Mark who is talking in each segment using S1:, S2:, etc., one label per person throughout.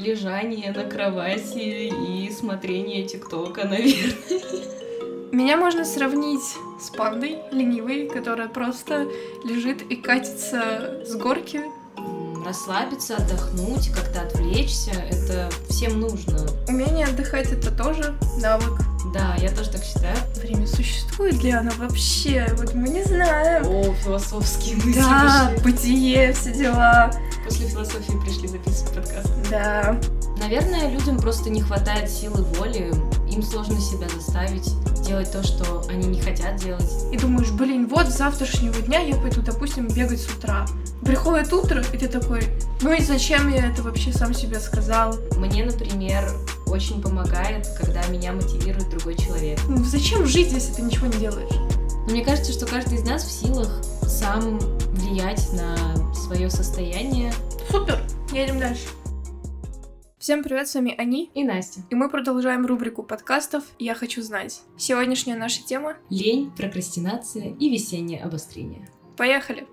S1: лежание на кровати и смотрение ТикТока, наверное.
S2: Меня можно сравнить с пандой ленивой, которая просто лежит и катится с горки.
S1: Расслабиться, отдохнуть, как-то отвлечься, это всем нужно.
S2: Умение отдыхать — это тоже навык.
S1: Да, я тоже так считаю.
S2: Время существует ли оно вообще? Вот мы не знаем.
S1: О, философские мысли
S2: Да, бытие, все дела.
S1: После философии пришли записывать подкаст.
S2: Да.
S1: Наверное, людям просто не хватает силы воли, им сложно себя заставить делать то, что они не хотят делать.
S2: И думаешь, блин, вот с завтрашнего дня я пойду, допустим, бегать с утра. Приходит утро, и ты такой, ну и зачем я это вообще сам себе сказал?
S1: Мне, например, очень помогает, когда меня мотивирует другой человек.
S2: Ну, зачем жить, если ты ничего не делаешь?
S1: Но мне кажется, что каждый из нас в силах сам влиять на свое состояние.
S2: Супер, едем дальше. Всем привет, с вами Ани,
S1: И Настя.
S2: и мы продолжаем рубрику подкастов «Я хочу знать». Сегодняшняя наша тема
S1: Лень, прокрастинация и весеннее обострение.
S2: Поехали!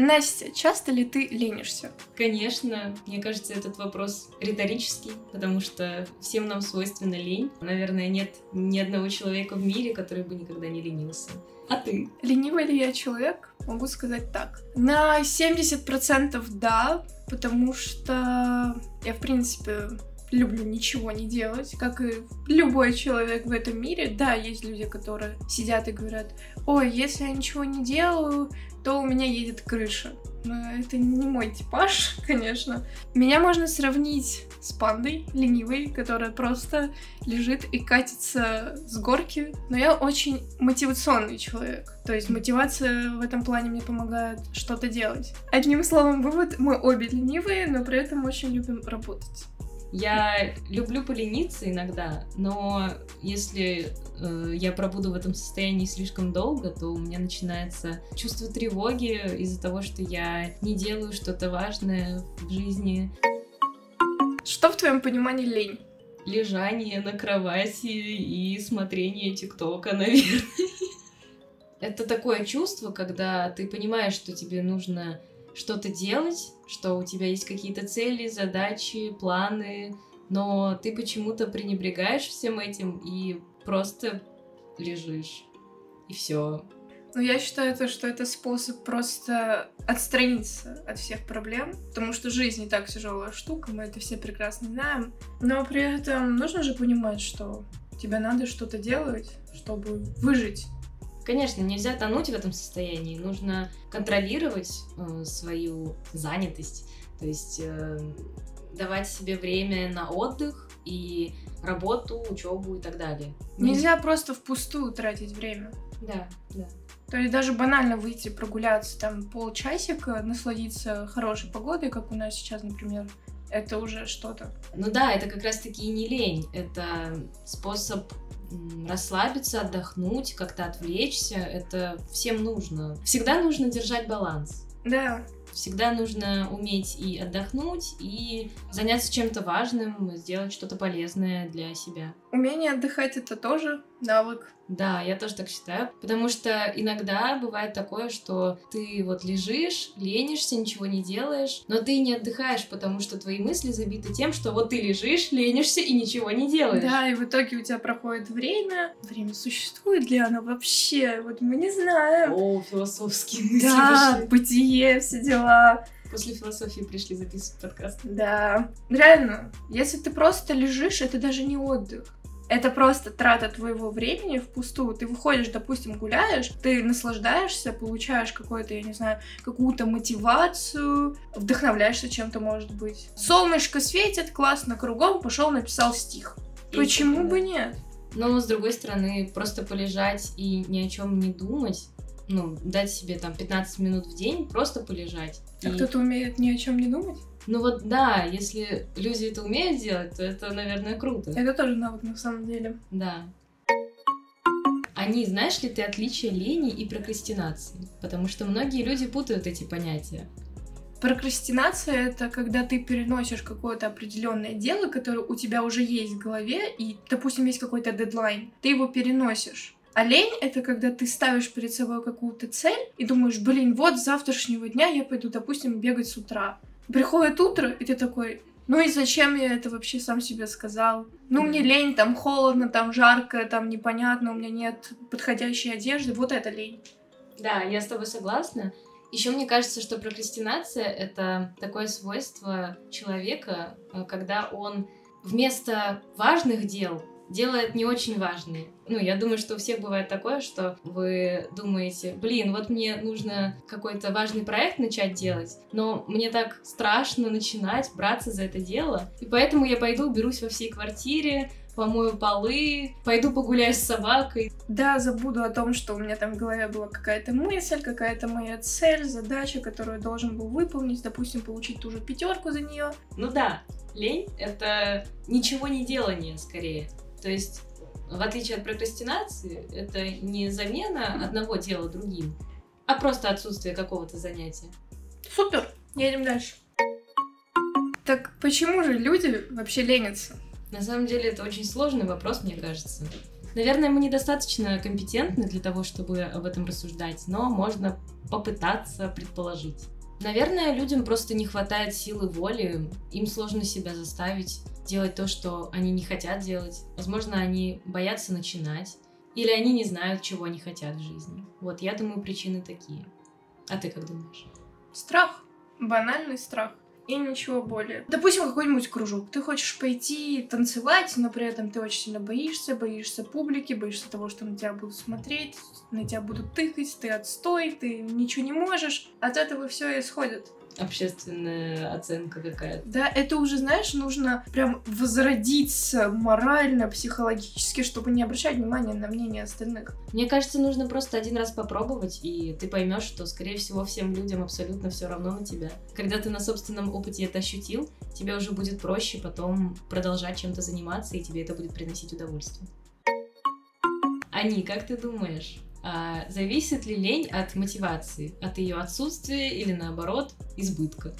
S2: Настя, часто ли ты ленишься?
S1: Конечно, мне кажется, этот вопрос риторический, потому что всем нам свойственна лень. Наверное, нет ни одного человека в мире, который бы никогда не ленился. А ты?
S2: Ленивый ли я человек? Могу сказать так. На 70% да, потому что я, в принципе, люблю ничего не делать, как и любой человек в этом мире. Да, есть люди, которые сидят и говорят, ой, если я ничего не делаю, то у меня едет крыша. Но это не мой типаж, конечно. Меня можно сравнить с пандой ленивой, которая просто лежит и катится с горки. Но я очень мотивационный человек. То есть мотивация в этом плане мне помогает что-то делать. Одним словом, вывод, мы обе ленивые, но при этом очень любим работать.
S1: Я люблю полениться иногда, но если э, я пробуду в этом состоянии слишком долго, то у меня начинается чувство тревоги из-за того, что я не делаю что-то важное в жизни.
S2: Что в твоем понимании лень?
S1: Лежание на кровати и смотрение ТикТока, наверное. Это такое чувство, когда ты понимаешь, что тебе нужно что-то делать, что у тебя есть какие-то цели, задачи, планы, но ты почему-то пренебрегаешь всем этим и просто лежишь. И все.
S2: Ну, я считаю, то, что это способ просто отстраниться от всех проблем, потому что жизнь не так тяжелая штука, мы это все прекрасно знаем. Но при этом нужно же понимать, что тебе надо что-то делать, чтобы выжить.
S1: Конечно, нельзя тонуть в этом состоянии. Нужно контролировать э, свою занятость, то есть э, давать себе время на отдых и работу, учебу и так далее.
S2: Нельзя просто впустую тратить время.
S1: Да, да.
S2: То есть даже банально выйти прогуляться там полчасика, насладиться хорошей погодой, как у нас сейчас, например, это уже что-то.
S1: Ну да, это как раз-таки и не лень, это способ расслабиться, отдохнуть, как-то отвлечься. Это всем нужно. Всегда нужно держать баланс.
S2: Да,
S1: Всегда нужно уметь и отдохнуть, и заняться чем-то важным, сделать что-то полезное для себя.
S2: Умение отдыхать это тоже навык.
S1: Да, я тоже так считаю. Потому что иногда бывает такое, что ты вот лежишь, ленишься, ничего не делаешь, но ты не отдыхаешь, потому что твои мысли забиты тем, что вот ты лежишь, ленишься и ничего не делаешь.
S2: Да, и в итоге у тебя проходит время. Время существует ли оно вообще? Вот мы не знаем.
S1: О, философские мысли
S2: Да,
S1: пошли.
S2: бытие, все дела.
S1: После философии пришли записывать подкаст.
S2: Да. Реально, если ты просто лежишь, это даже не отдых. Это просто трата твоего времени впустую. Ты выходишь, допустим, гуляешь, ты наслаждаешься, получаешь какой-то, я не знаю, какую-то мотивацию, вдохновляешься чем-то, может быть. Солнышко светит, классно кругом, пошел написал стих.
S1: И
S2: Почему бы нет?
S1: Но, с другой стороны, просто полежать и ни о чем не думать, ну, дать себе там 15 минут в день, просто полежать.
S2: А
S1: И-
S2: кто-то умеет ни о чем не думать?
S1: Ну вот да, если люди это умеют делать, то это, наверное, круто.
S2: Это тоже навык на самом деле.
S1: Да. Они, знаешь ли ты отличие лени и прокрастинации? Потому что многие люди путают эти понятия.
S2: Прокрастинация это когда ты переносишь какое-то определенное дело, которое у тебя уже есть в голове, и, допустим, есть какой-то дедлайн, ты его переносишь. А лень это когда ты ставишь перед собой какую-то цель и думаешь, блин, вот с завтрашнего дня я пойду, допустим, бегать с утра. Приходит утро, и ты такой, Ну и зачем я это вообще сам себе сказал? Ну, мне лень, там холодно, там жарко, там непонятно, у меня нет подходящей одежды. Вот это лень.
S1: Да, я с тобой согласна. Еще мне кажется, что прокрастинация это такое свойство человека, э, когда он вместо важных дел делает не очень важные. Ну, я думаю, что у всех бывает такое, что вы думаете, блин, вот мне нужно какой-то важный проект начать делать, но мне так страшно начинать браться за это дело, и поэтому я пойду уберусь во всей квартире, помою полы, пойду погуляю с собакой.
S2: Да, забуду о том, что у меня там в голове была какая-то мысль, какая-то моя цель, задача, которую я должен был выполнить, допустим, получить ту же пятерку за нее.
S1: Ну да, лень — это ничего не делание, скорее. То есть, в отличие от прокрастинации, это не замена одного дела другим, а просто отсутствие какого-то занятия.
S2: Супер! Едем дальше. Так почему же люди вообще ленятся?
S1: На самом деле это очень сложный вопрос, мне кажется. Наверное, мы недостаточно компетентны для того, чтобы об этом рассуждать, но можно попытаться предположить. Наверное, людям просто не хватает силы воли, им сложно себя заставить делать то, что они не хотят делать. Возможно, они боятся начинать, или они не знают, чего они хотят в жизни. Вот, я думаю, причины такие. А ты как думаешь?
S2: Страх. Банальный страх и ничего более. Допустим, какой-нибудь кружок. Ты хочешь пойти танцевать, но при этом ты очень сильно боишься, боишься публики, боишься того, что на тебя будут смотреть, на тебя будут тыкать, ты отстой, ты ничего не можешь. От этого все исходит
S1: общественная оценка какая-то.
S2: Да, это уже, знаешь, нужно прям возродиться морально, психологически, чтобы не обращать внимания на мнение остальных.
S1: Мне кажется, нужно просто один раз попробовать, и ты поймешь, что, скорее всего, всем людям абсолютно все равно на тебя. Когда ты на собственном опыте это ощутил, тебе уже будет проще потом продолжать чем-то заниматься, и тебе это будет приносить удовольствие. Ани, как ты думаешь, а зависит ли лень от мотивации, от ее отсутствия или наоборот избытка?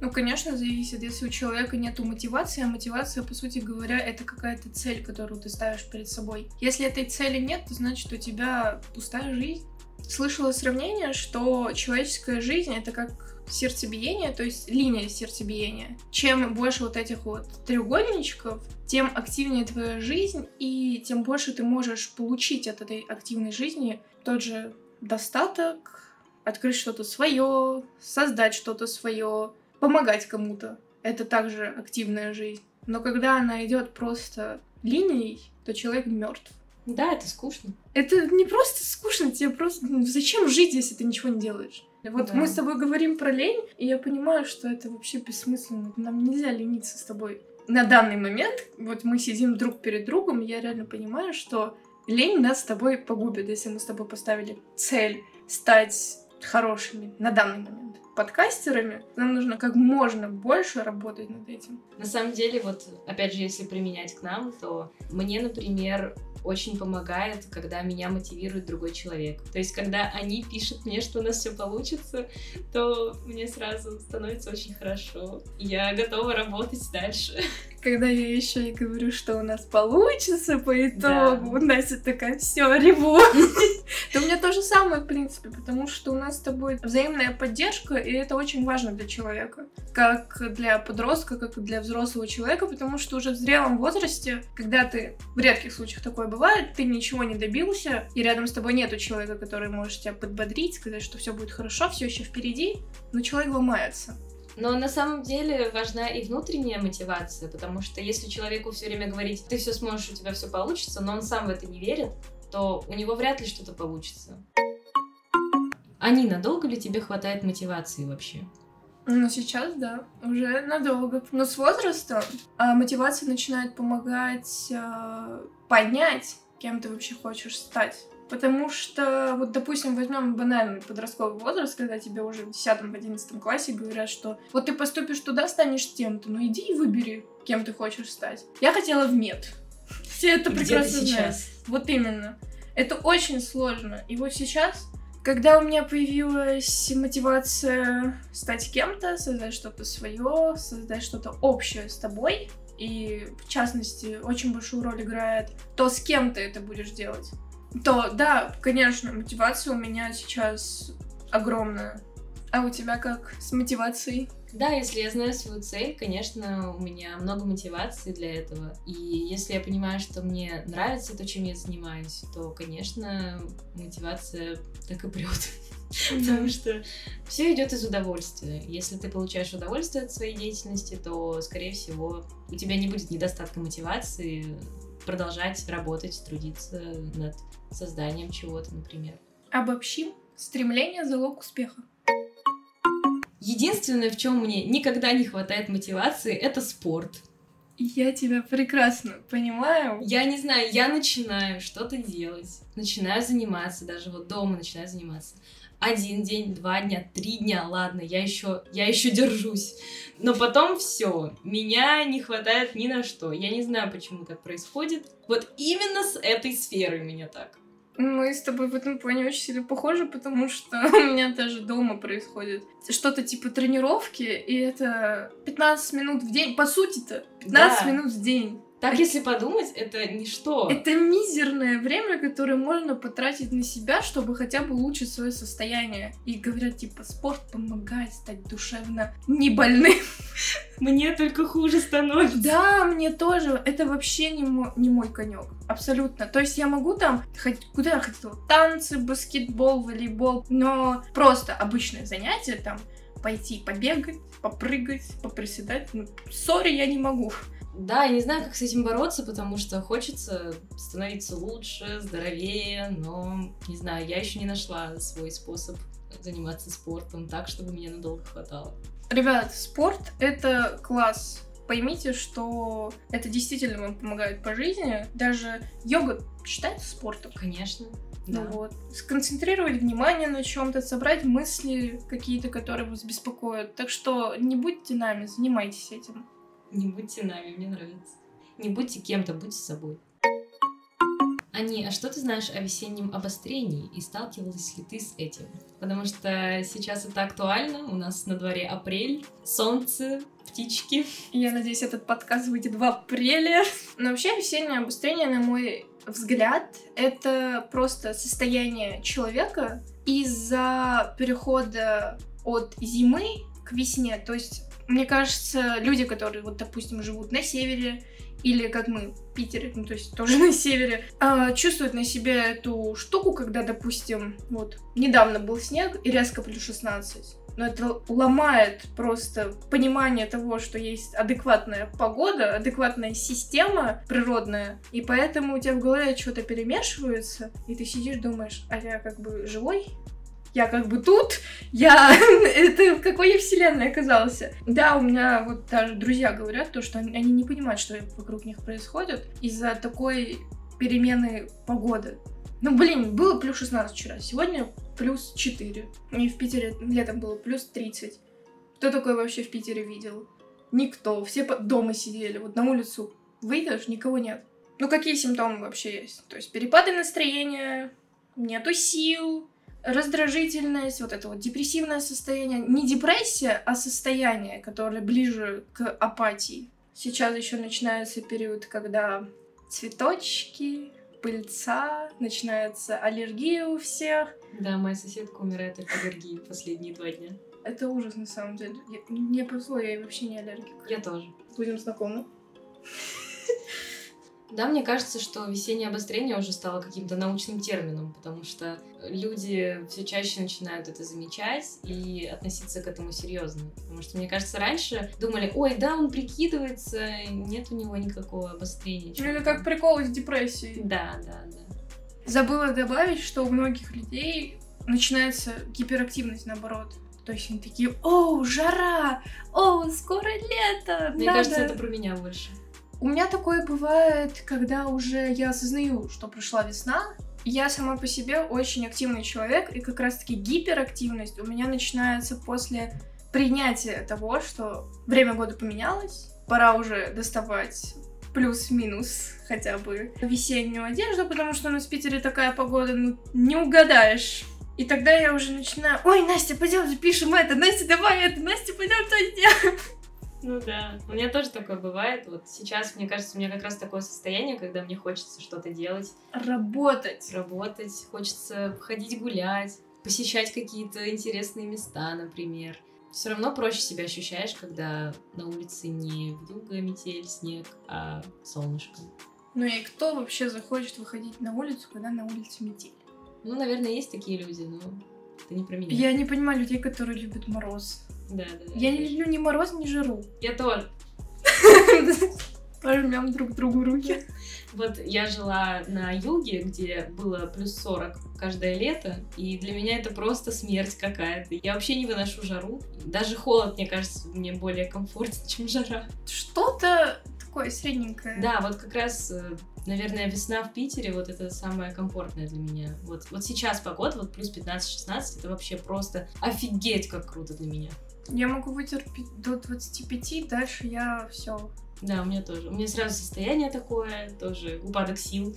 S2: Ну, конечно, зависит. Если у человека нет мотивации, а мотивация, по сути говоря, это какая-то цель, которую ты ставишь перед собой. Если этой цели нет, то значит у тебя пустая жизнь. Слышала сравнение, что человеческая жизнь это как сердцебиение, то есть линия сердцебиения. Чем больше вот этих вот треугольничков, тем активнее твоя жизнь, и тем больше ты можешь получить от этой активной жизни тот же достаток, открыть что-то свое, создать что-то свое, помогать кому-то. Это также активная жизнь. Но когда она идет просто линией, то человек мертв.
S1: Да, это скучно.
S2: Это не просто скучно, тебе просто... Ну, зачем жить, если ты ничего не делаешь? Вот да. мы с тобой говорим про лень, и я понимаю, что это вообще бессмысленно. Нам нельзя лениться с тобой. На данный момент, вот мы сидим друг перед другом, и я реально понимаю, что лень нас с тобой погубит, если мы с тобой поставили цель стать хорошими на данный момент подкастерами, нам нужно как можно больше работать над этим.
S1: На самом деле, вот опять же, если применять к нам, то мне, например, очень помогает, когда меня мотивирует другой человек. То есть, когда они пишут мне, что у нас все получится, то мне сразу становится очень хорошо. Я готова работать дальше.
S2: Когда я еще и говорю, что у нас получится по итогу, да. Настя такая, все, реву. То у меня то же самое, в принципе, потому что у нас с тобой взаимная поддержка, и это очень важно для человека. Как для подростка, как и для взрослого человека, потому что уже в зрелом возрасте, когда ты, в редких случаях такое бывает, ты ничего не добился, и рядом с тобой нету человека, который может тебя подбодрить, сказать, что все будет хорошо, все еще впереди, но человек ломается.
S1: Но на самом деле важна и внутренняя мотивация, потому что если человеку все время говорить, ты все сможешь, у тебя все получится, но он сам в это не верит, то у него вряд ли что-то получится. Ани, надолго ли тебе хватает мотивации вообще?
S2: Ну, сейчас, да, уже надолго. Но с возрастом а, мотивация начинает помогать а, поднять, кем ты вообще хочешь стать. Потому что, вот, допустим, возьмем банальный подростковый возраст, когда тебе уже в 10-11 классе говорят, что вот ты поступишь туда, станешь тем-то, ну иди и выбери, кем ты хочешь стать. Я хотела в мед. Все это прекрасно знают. Вот именно. Это очень сложно. И вот сейчас, когда у меня появилась мотивация стать кем-то, создать что-то свое, создать что-то общее с тобой, и в частности очень большую роль играет то, с кем ты это будешь делать то да, конечно, мотивация у меня сейчас огромная. А у тебя как с мотивацией?
S1: Да, если я знаю свою цель, конечно, у меня много мотивации для этого. И если я понимаю, что мне нравится то, чем я занимаюсь, то, конечно, мотивация так и прет. Потому что все идет из удовольствия. Если ты получаешь удовольствие от своей деятельности, то, скорее всего, у тебя не будет недостатка мотивации продолжать работать, трудиться над созданием чего-то, например.
S2: Обобщим. Стремление – залог успеха.
S1: Единственное, в чем мне никогда не хватает мотивации, это спорт.
S2: Я тебя прекрасно понимаю.
S1: Я не знаю, я начинаю что-то делать, начинаю заниматься, даже вот дома начинаю заниматься. Один день, два дня, три дня, ладно, я еще, я еще держусь. Но потом все, меня не хватает ни на что. Я не знаю, почему так происходит. Вот именно с этой сферы меня так.
S2: Мы с тобой в этом плане очень сильно похожи, потому что у меня даже дома происходит что-то типа тренировки, и это 15 минут в день. По сути-то, 15 да. минут в день.
S1: Так, если подумать, это ничто.
S2: Это мизерное время, которое можно потратить на себя, чтобы хотя бы улучшить свое состояние. И говорят, типа, спорт помогает стать душевно не больным.
S1: Мне только хуже становится.
S2: Да, мне тоже. Это вообще не мой, не мой конек. Абсолютно. То есть я могу там хоть куда я хотела, танцы, баскетбол, волейбол, но просто обычное занятие там пойти побегать, попрыгать, поприседать. Ну, сори, я не могу.
S1: Да, я не знаю, как с этим бороться, потому что хочется становиться лучше, здоровее, но, не знаю, я еще не нашла свой способ заниматься спортом так, чтобы мне надолго хватало.
S2: Ребят, спорт — это класс. Поймите, что это действительно вам помогает по жизни. Даже йога считается спортом.
S1: Конечно.
S2: Ну да. вот. Сконцентрировать внимание на чем-то, собрать мысли какие-то, которые вас беспокоят. Так что не будьте нами, занимайтесь этим.
S1: Не будьте нами, мне нравится. Не будьте кем-то, будьте собой. Ани, а что ты знаешь о весеннем обострении и сталкивалась ли ты с этим? Потому что сейчас это актуально, у нас на дворе апрель, солнце, птички.
S2: Я надеюсь, этот подкаст выйдет в апреле. Но вообще весеннее обострение, на мой взгляд, это просто состояние человека из-за перехода от зимы к весне. То есть мне кажется, люди, которые, вот, допустим, живут на севере, или как мы в Питере, ну то есть тоже на севере, э, чувствуют на себе эту штуку, когда, допустим, вот недавно был снег и резко плюс 16. Но это ломает просто понимание того, что есть адекватная погода, адекватная система природная, и поэтому у тебя в голове что-то перемешивается, и ты сидишь, думаешь, а я как бы живой? Я как бы тут, я... это в какой я вселенной оказался. Да, у меня вот даже друзья говорят то, что они не понимают, что вокруг них происходит из-за такой перемены погоды. Ну, блин, было плюс 16 вчера, сегодня плюс 4. И в Питере летом было плюс 30. Кто такой вообще в Питере видел? Никто. Все дома сидели. Вот на улицу выйдешь, никого нет. Ну, какие симптомы вообще есть? То есть перепады настроения, нету сил, раздражительность, вот это вот депрессивное состояние. Не депрессия, а состояние, которое ближе к апатии. Сейчас еще начинается период, когда цветочки, пыльца, начинается аллергия у всех.
S1: Да, моя соседка умирает от аллергии последние два дня.
S2: Это ужас, на самом деле. Я, мне повезло, я вообще не аллергик.
S1: Я тоже.
S2: Будем знакомы.
S1: Да, мне кажется, что весеннее обострение уже стало каким-то научным термином, потому что люди все чаще начинают это замечать и относиться к этому серьезно. Потому что, мне кажется, раньше думали, ой, да, он прикидывается, нет у него никакого обострения.
S2: Ну, это как прикол с депрессией.
S1: Да, да, да.
S2: Забыла добавить, что у многих людей начинается гиперактивность, наоборот. То есть они такие, о, жара, о, скоро лето.
S1: Мне надо... кажется, это про меня больше.
S2: У меня такое бывает, когда уже я осознаю, что пришла весна. Я сама по себе очень активный человек, и как раз-таки гиперактивность у меня начинается после принятия того, что время года поменялось, пора уже доставать плюс-минус хотя бы весеннюю одежду, потому что у нас в Питере такая погода, ну, не угадаешь. И тогда я уже начинаю, ой, Настя, пойдем запишем это, Настя, давай это, Настя, пойдем то сделаем.
S1: Ну да, у меня тоже такое бывает. Вот сейчас, мне кажется, у меня как раз такое состояние, когда мне хочется что-то делать.
S2: Работать.
S1: Работать, хочется ходить гулять, посещать какие-то интересные места, например. все равно проще себя ощущаешь, когда на улице не вьюга, метель, снег, а солнышко.
S2: Ну и кто вообще захочет выходить на улицу, когда на улице метель?
S1: Ну, наверное, есть такие люди, но это не про меня.
S2: Я не понимаю людей, которые любят мороз.
S1: Да, да, да.
S2: Я не люблю ни мороз, ни жару.
S1: Я тоже.
S2: Пожмем друг другу руки.
S1: Вот я жила на юге, где было плюс 40 каждое лето, и для меня это просто смерть какая-то. Я вообще не выношу жару. Даже холод, мне кажется, мне более комфортен, чем жара.
S2: Что-то такое средненькое.
S1: Да, вот как раз, э, наверное, весна в Питере, вот это самое комфортное для меня. Вот, вот сейчас погода, вот плюс 15-16, это вообще просто офигеть как круто для меня.
S2: Я могу вытерпеть до 25, дальше я все.
S1: Да, у меня тоже. У меня сразу состояние такое, тоже упадок сил.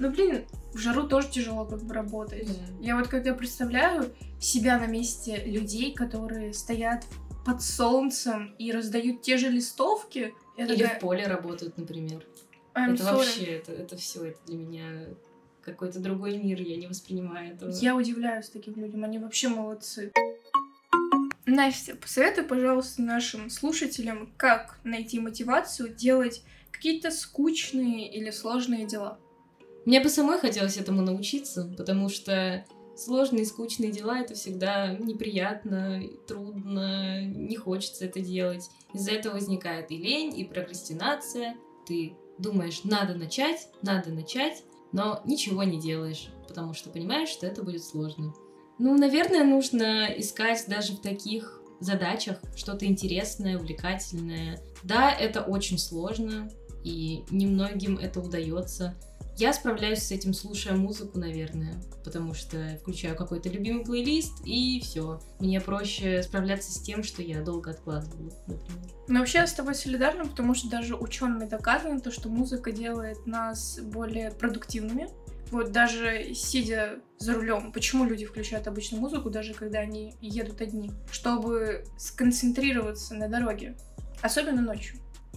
S2: Ну, блин, в жару тоже тяжело как бы работать.
S1: Да.
S2: Я вот когда представляю себя на месте людей, которые стоят под солнцем и раздают те же листовки,
S1: Или
S2: такая,
S1: в поле работают, например.
S2: I'm
S1: это
S2: sorry.
S1: вообще, это, это все, это для меня какой-то другой мир, я не воспринимаю этого.
S2: Я удивляюсь таким людям, они вообще молодцы. Настя, посоветуй, пожалуйста, нашим слушателям, как найти мотивацию делать какие-то скучные или сложные дела.
S1: Мне бы самой хотелось этому научиться, потому что сложные, скучные дела это всегда неприятно, трудно, не хочется это делать. Из-за этого возникает и лень, и прокрастинация. Ты думаешь, надо начать, надо начать, но ничего не делаешь, потому что понимаешь, что это будет сложно. Ну, наверное, нужно искать даже в таких задачах что-то интересное, увлекательное. Да, это очень сложно, и немногим это удается. Я справляюсь с этим, слушая музыку, наверное, потому что включаю какой-то любимый плейлист, и все. Мне проще справляться с тем, что я долго откладываю, например.
S2: Но вообще я с тобой солидарна, потому что даже учеными доказано то, что музыка делает нас более продуктивными. Вот даже сидя за рулем, почему люди включают обычно музыку, даже когда они едут одни? Чтобы сконцентрироваться на дороге. Особенно ночью.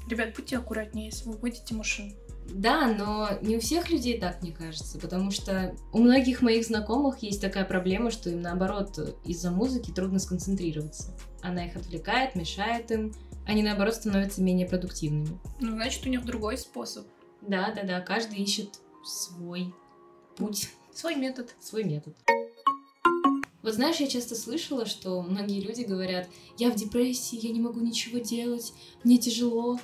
S2: Ребят, будьте аккуратнее, если вы водите машину.
S1: Да, но не у всех людей так, мне кажется, потому что у многих моих знакомых есть такая проблема, что им наоборот из-за музыки трудно сконцентрироваться. Она их отвлекает, мешает им, они наоборот становятся менее продуктивными.
S2: Ну, значит, у них другой способ.
S1: Да, да, да, каждый ищет свой путь,
S2: Свой метод.
S1: свой метод. Вот знаешь, я часто слышала, что многие люди говорят, я в депрессии, я не могу ничего делать, мне тяжело.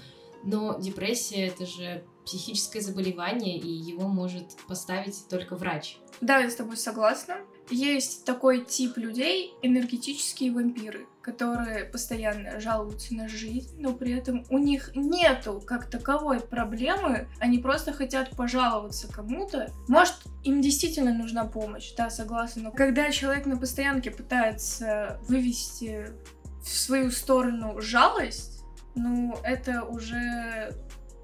S1: Но депрессия это же психическое заболевание, и его может поставить только врач.
S2: Да, я с тобой согласна. Есть такой тип людей, энергетические вампиры, которые постоянно жалуются на жизнь, но при этом у них нету как таковой проблемы, они просто хотят пожаловаться кому-то. Может, им действительно нужна помощь, да, согласна, но когда человек на постоянке пытается вывести в свою сторону жалость, ну, это уже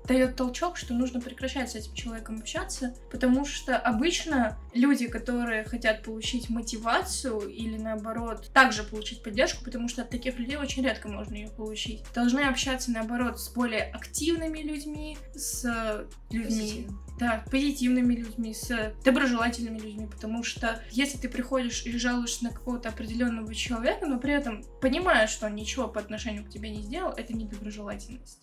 S2: дает толчок, что нужно прекращать с этим человеком общаться, потому что обычно люди, которые хотят получить мотивацию или наоборот также получить поддержку, потому что от таких людей очень редко можно ее получить, должны общаться наоборот с более активными людьми, с людьми, да, позитивными людьми, с доброжелательными людьми, потому что если ты приходишь и жалуешься на какого-то определенного человека, но при этом понимаешь, что он ничего по отношению к тебе не сделал, это не доброжелательность.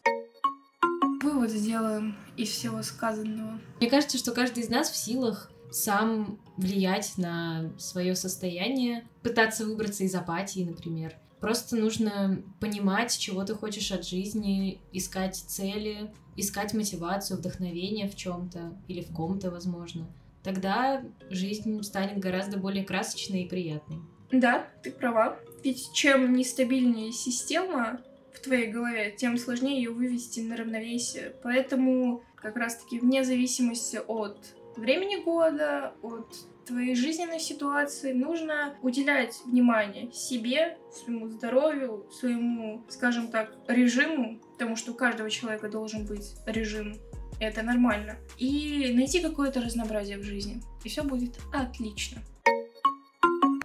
S2: Вывод сделаем из всего сказанного.
S1: Мне кажется, что каждый из нас в силах сам влиять на свое состояние, пытаться выбраться из апатии, например. Просто нужно понимать, чего ты хочешь от жизни, искать цели, искать мотивацию, вдохновение в чем-то или в ком-то, возможно. Тогда жизнь станет гораздо более красочной и приятной.
S2: Да, ты права. Ведь чем нестабильнее система в твоей голове, тем сложнее ее вывести на равновесие. Поэтому как раз-таки вне зависимости от времени года, от твоей жизненной ситуации, нужно уделять внимание себе, своему здоровью, своему, скажем так, режиму, потому что у каждого человека должен быть режим. Это нормально. И найти какое-то разнообразие в жизни. И все будет отлично.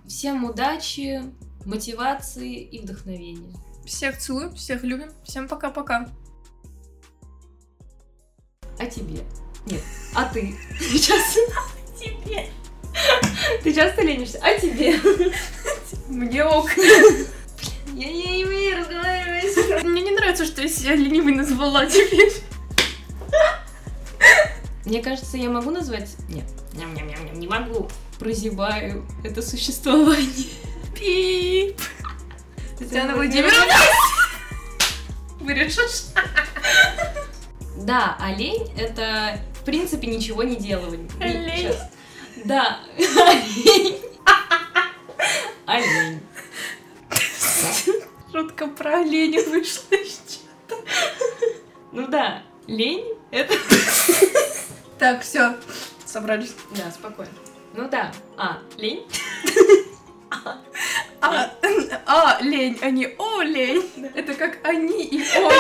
S1: Всем удачи, мотивации и вдохновения.
S2: Всех целую, всех любим. Всем пока-пока.
S1: А тебе? Нет, а ты? Сейчас
S2: Тебе.
S1: ты часто ленишься? А тебе?
S2: Мне ок.
S1: Я не умею разговаривать.
S2: Мне не нравится, что я себя ленивой назвала теперь.
S1: Мне кажется, я могу назвать... Нет. Ням-ням-ням, не могу. Прозябаю это существование.
S2: Пип. Татьяна Владимировна. Вырежешь?
S1: Да, олень — это, в принципе, ничего не делание.
S2: Олень.
S1: Сейчас. Да, олень. Олень.
S2: Шутка про оленя вышла еще.
S1: Ну да, лень — это...
S2: Так, все, собрались.
S1: Да, спокойно. Ну да, а, лень?
S2: А, а, лень, а не о, лень. Это как они и он.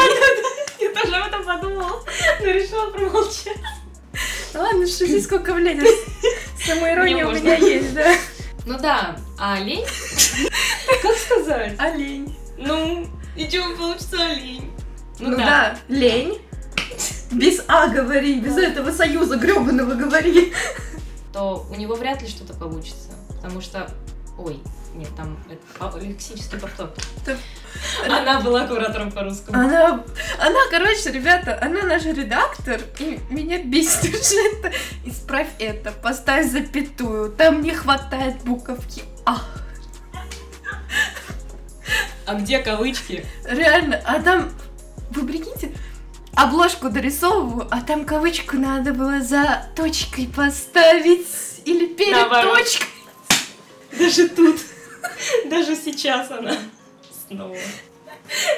S1: Я тоже об этом подумала, но решила промолчать.
S2: Ладно, шути сколько влезет. Самоирония у меня есть, да.
S1: Ну да, а олень? Как сказать?
S2: Олень.
S1: Ну, и чего получится олень?
S2: Ну, да. лень. Без А говори, без этого союза гребаного говори.
S1: То у него вряд ли что-то получится, потому что... Ой, нет, там это лексический повтор.
S2: Так.
S1: Она была куратором по русскому.
S2: Она, она, короче, ребята, она наш редактор, и меня бесит уже это. Исправь это, поставь запятую, там не хватает буковки А.
S1: А где кавычки?
S2: Реально, а там, вы прикиньте, обложку дорисовываю, а там кавычку надо было за точкой поставить или перед
S1: Наоборот.
S2: точкой.
S1: Даже тут. Даже сейчас она. Снова.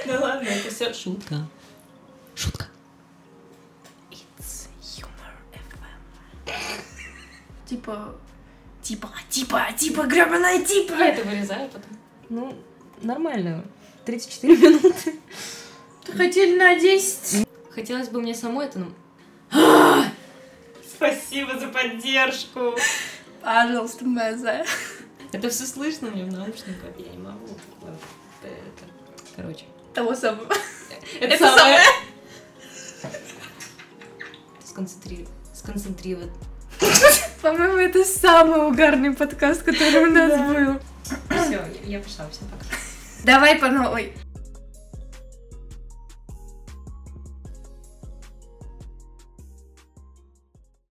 S1: Да ладно, это все шутка. Шутка.
S2: It's humor FM. Типа, типа, типа, типа, гребаная типа.
S1: Я это вырезаю потом. Ну, нормально. 34 минуты.
S2: Хотели на 10.
S1: Хотелось бы мне самой это... ну- Спасибо за поддержку.
S2: Пожалуйста, Маза.
S1: Это все слышно мне в наушниках, я не могу. Короче.
S2: Того самого.
S1: Это,
S2: Это
S1: самое... Сконцентри... Сконцентрировать.
S2: По-моему, это самый угарный подкаст, который у нас
S1: Да.
S2: был.
S1: Все, я пошла, всем пока.
S2: Давай по новой.